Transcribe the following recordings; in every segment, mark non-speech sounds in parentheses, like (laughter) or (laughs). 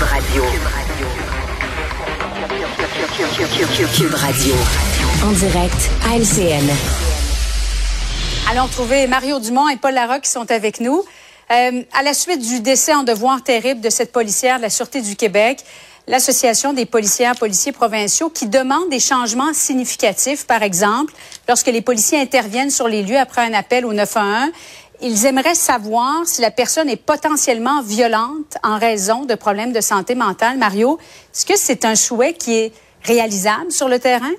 Cube Radio. Cube Radio. En direct à LCN. Allons trouver Mario Dumont et Paul Larocque qui sont avec nous. Euh, à la suite du décès en devoir terrible de cette policière de la Sûreté du Québec, l'Association des policières policiers provinciaux qui demande des changements significatifs, par exemple, lorsque les policiers interviennent sur les lieux après un appel au 911, ils aimeraient savoir si la personne est potentiellement violente en raison de problèmes de santé mentale. Mario, est-ce que c'est un souhait qui est réalisable sur le terrain?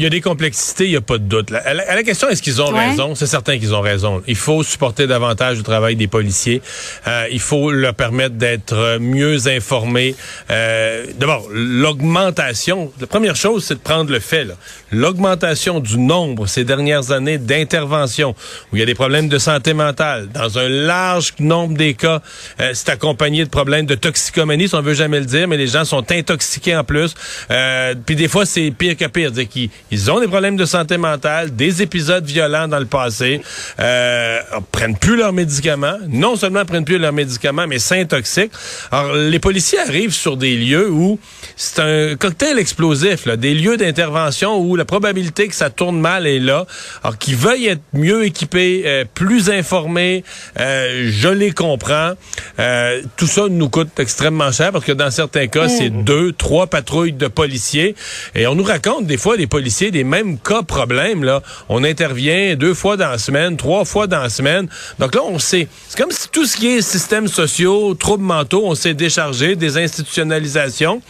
Il y a des complexités, il n'y a pas de doute. À la, question, est-ce qu'ils ont raison? C'est certain qu'ils ont raison. Il faut supporter davantage le travail des policiers. Euh, il faut leur permettre d'être mieux informés. Euh, D'abord, l'augmentation, la première chose, c'est de prendre le fait. L'augmentation du nombre ces dernières années d'interventions où il y a des problèmes de santé mentale, dans un large nombre des cas, euh, c'est accompagné de problèmes de toxicomanie, si on veut jamais le dire, mais les gens sont intoxiqués en plus. Euh, puis des fois, c'est pire que pire. Dire qu'ils ils ont des problèmes de santé mentale, des épisodes violents dans le passé, euh, prennent plus leurs médicaments. Non seulement prennent plus leurs médicaments, mais s'intoxiquent. Alors, les policiers arrivent sur des lieux où c'est un cocktail explosif, là, des lieux d'intervention où la probabilité que ça tourne mal est là. Alors, qu'ils veuillent être mieux équipés, euh, plus informés, euh, je les comprends. Euh, tout ça nous coûte extrêmement cher parce que dans certains cas, c'est mmh. deux, trois patrouilles de policiers. Et on nous raconte des fois les policiers des mêmes cas problèmes. On intervient deux fois dans la semaine, trois fois dans la semaine. Donc là, on sait. C'est comme si tout ce qui est systèmes sociaux, troubles mentaux, on s'est déchargé, des institutionnalisations.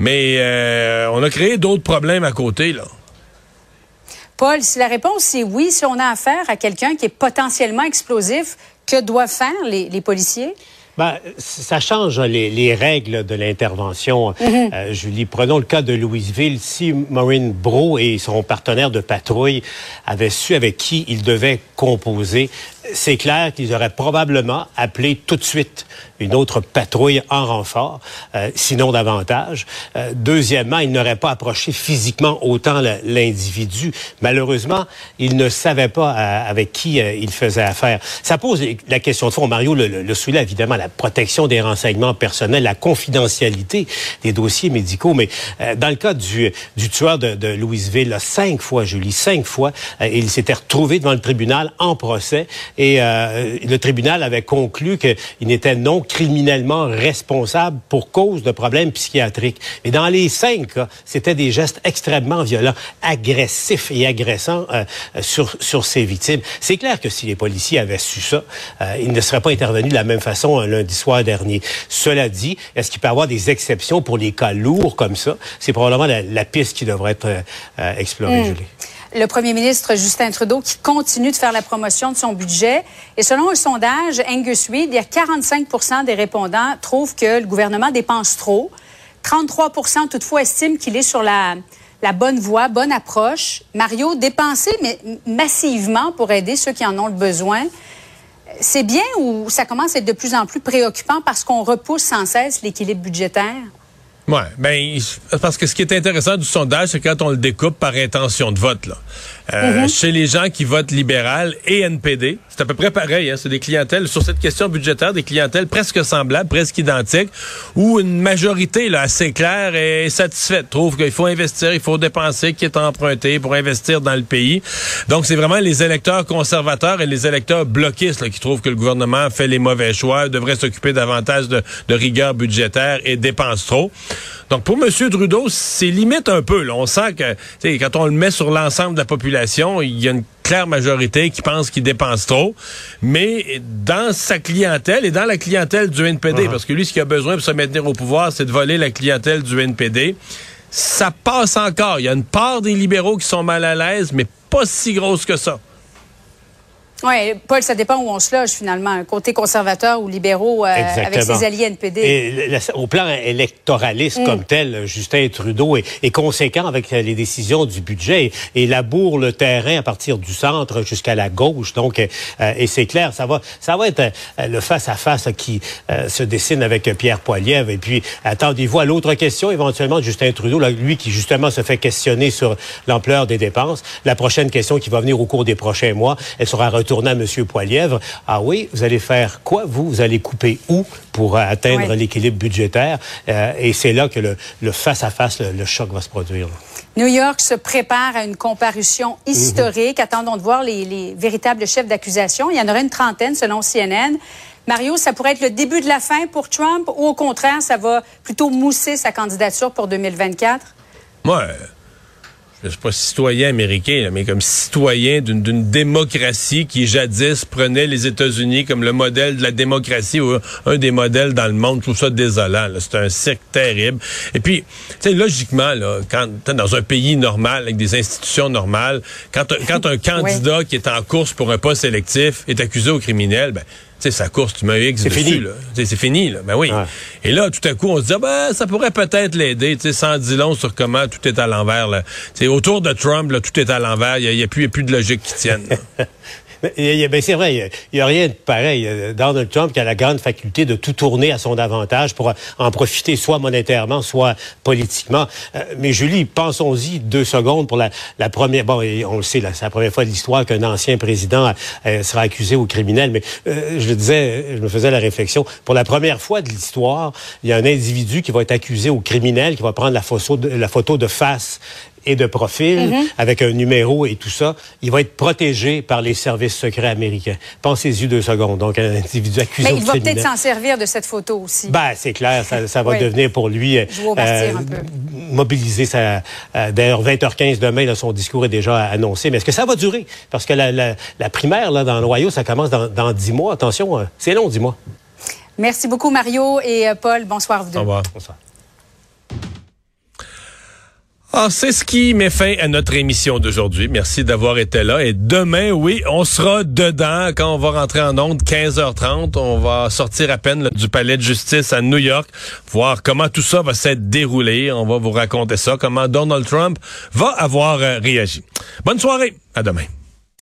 Mais euh, on a créé d'autres problèmes à côté. là. Paul, si la réponse est oui, si on a affaire à quelqu'un qui est potentiellement explosif, que doivent faire les policiers? Ben, ça change hein, les, les règles de l'intervention. (laughs) Euh, Julie, prenons le cas de Louisville. Si Maureen Bro et son partenaire de patrouille avaient su avec qui ils devaient composer, c'est clair qu'ils auraient probablement appelé tout de suite une autre patrouille en renfort, euh, sinon davantage. Euh, deuxièmement, ils n'auraient pas approché physiquement autant l'individu. Malheureusement, ils ne savaient pas euh, avec qui ils faisaient affaire. Ça pose la question de fond. Mario le, le, soulève évidemment, la protection des renseignements personnels, la confidentialité des dossiers médicaux. Mais dans le cas du, du tueur de, de Louisville, cinq fois, Julie, cinq fois, il s'était retrouvé devant le tribunal en procès et euh, le tribunal avait conclu qu'il n'était non criminellement responsable pour cause de problèmes psychiatriques. Et dans les cinq cas, c'était des gestes extrêmement violents, agressifs et agressants euh, sur, sur ses victimes. C'est clair que si les policiers avaient su ça, euh, ils ne seraient pas intervenus de la même façon un lundi soir dernier. Cela dit, est-ce qu'il peut y avoir des exceptions pour les cas lourds comme ça? C'est probablement la, piste qui devrait être explorée, hmm. Julie le premier ministre Justin Trudeau qui continue de faire la promotion de son budget. Et selon un sondage Angus Reid, il y a 45 des répondants trouvent que le gouvernement dépense trop. 33% toutefois estiment qu'il est sur la, la bonne voie, bonne approche. Mario, dépenser mais massivement pour aider ceux qui en ont le besoin, c'est bien ou ça commence à être de plus en plus préoccupant parce qu'on repousse sans cesse l'équilibre budgétaire? Oui, ben, parce que ce qui est intéressant du sondage, c'est quand on le découpe par intention de vote. Là. Euh, mm-hmm. Chez les gens qui votent libéral et NPD, c'est à peu près pareil. Hein, c'est des clientèles, sur cette question budgétaire, des clientèles presque semblables, presque identiques, où une majorité là, assez claire est satisfaite, trouve qu'il faut investir, il faut dépenser, qui est emprunté pour investir dans le pays. Donc, c'est vraiment les électeurs conservateurs et les électeurs bloquistes là, qui trouvent que le gouvernement fait les mauvais choix, devrait s'occuper davantage de, de rigueur budgétaire et dépense trop. Donc, pour M. Trudeau, c'est limite un peu. Là. On sent que quand on le met sur l'ensemble de la population, il y a une claire majorité qui pense qu'il dépense trop. Mais dans sa clientèle et dans la clientèle du NPD, uh-huh. parce que lui, ce qu'il a besoin pour se maintenir au pouvoir, c'est de voler la clientèle du NPD, ça passe encore. Il y a une part des libéraux qui sont mal à l'aise, mais pas si grosse que ça. Oui, Paul, ça dépend où on se loge finalement, côté conservateur ou libéraux euh, avec ses alliés NPD. Et, au plan électoraliste mm. comme tel, Justin Trudeau est, conséquent avec les décisions du budget et, laboure le terrain à partir du centre jusqu'à la gauche. Donc, euh, et c'est clair, ça va, ça va être euh, le face à face qui se dessine avec Pierre Poilievre. Et puis, attendez-vous à l'autre question éventuellement de Justin Trudeau, là, lui qui justement se fait questionner sur l'ampleur des dépenses. La prochaine question qui va venir au cours des prochains mois, elle sera retournant à M. Poilièvre, ah oui, vous allez faire quoi, vous? Vous allez couper où pour atteindre l'équilibre budgétaire? Euh, et c'est là que le face-à-face, le, choc va se produire. New York se prépare à une comparution historique. Attendons de voir les, les véritables chefs d'accusation. Il y en aura une trentaine selon CNN. Mario, ça pourrait être le début de la fin pour Trump ou au contraire, ça va plutôt mousser sa candidature pour 2024? Moi, je suis pas citoyen américain, mais comme citoyen d'une démocratie qui jadis prenait les États-Unis comme le modèle de la démocratie ou un des modèles dans le monde. Tout ça désolant. C'est un cirque terrible. Et puis, tu sais, logiquement, là, quand dans un pays normal avec des institutions normales, quand, quand un (laughs) candidat qui est en course pour un poste électif est accusé au criminel, ben sais, sa course, tu mets X dessus, fini. là. C'est fini, là. Ben oui. Et là, tout à coup, on se dit, ah, ben, ça pourrait peut-être l'aider, tu sais, sans dire long sur comment tout est à l'envers, là. sais, autour de Trump, là, tout est à l'envers. Il n'y a, a, plus de logique qui tienne. (laughs) Ben, c'est vrai, il n'y a, rien de pareil. Donald Trump qui a la grande faculté de tout tourner à son avantage pour en profiter soit monétairement, soit politiquement. Euh, mais Julie, pensons-y deux secondes pour la, première... Bon, on le sait, c'est la première fois de l'histoire qu'un ancien président euh, sera accusé au criminel, mais euh, je le disais, je me faisais la réflexion, pour la première fois de l'histoire, il y a un individu qui va être accusé au criminel, qui va prendre la photo de, la photo de face et de profil, mhm. avec un numéro et tout ça, il va être protégé par les services secrets américains. Pensez-y deux secondes. Donc, un individu accusé Mais il va peut-être s'en servir de cette photo aussi. Ben, c'est clair, ça, va (laughs) devenir pour lui euh, mobiliser sa... Euh, D'ailleurs, 20h15 demain, son discours est déjà annoncé. Mais est-ce que ça va durer? Parce que la, primaire, là, dans l'Ohio, ça commence dans, dix mois. Attention, euh, c'est long, dix mois. Merci beaucoup, Mario et Paul. Bonsoir, vous deux. Au revoir. Bonsoir. Ah, c'est ce qui met fin à notre émission d'aujourd'hui. Merci d'avoir été là. Et demain, oui, on sera dedans quand on va rentrer en onde 15h30. On va sortir à peine du palais de justice à New York, voir comment tout ça va s'être déroulé. On va vous raconter ça, comment Donald Trump va avoir euh, réagi. Bonne soirée. À demain.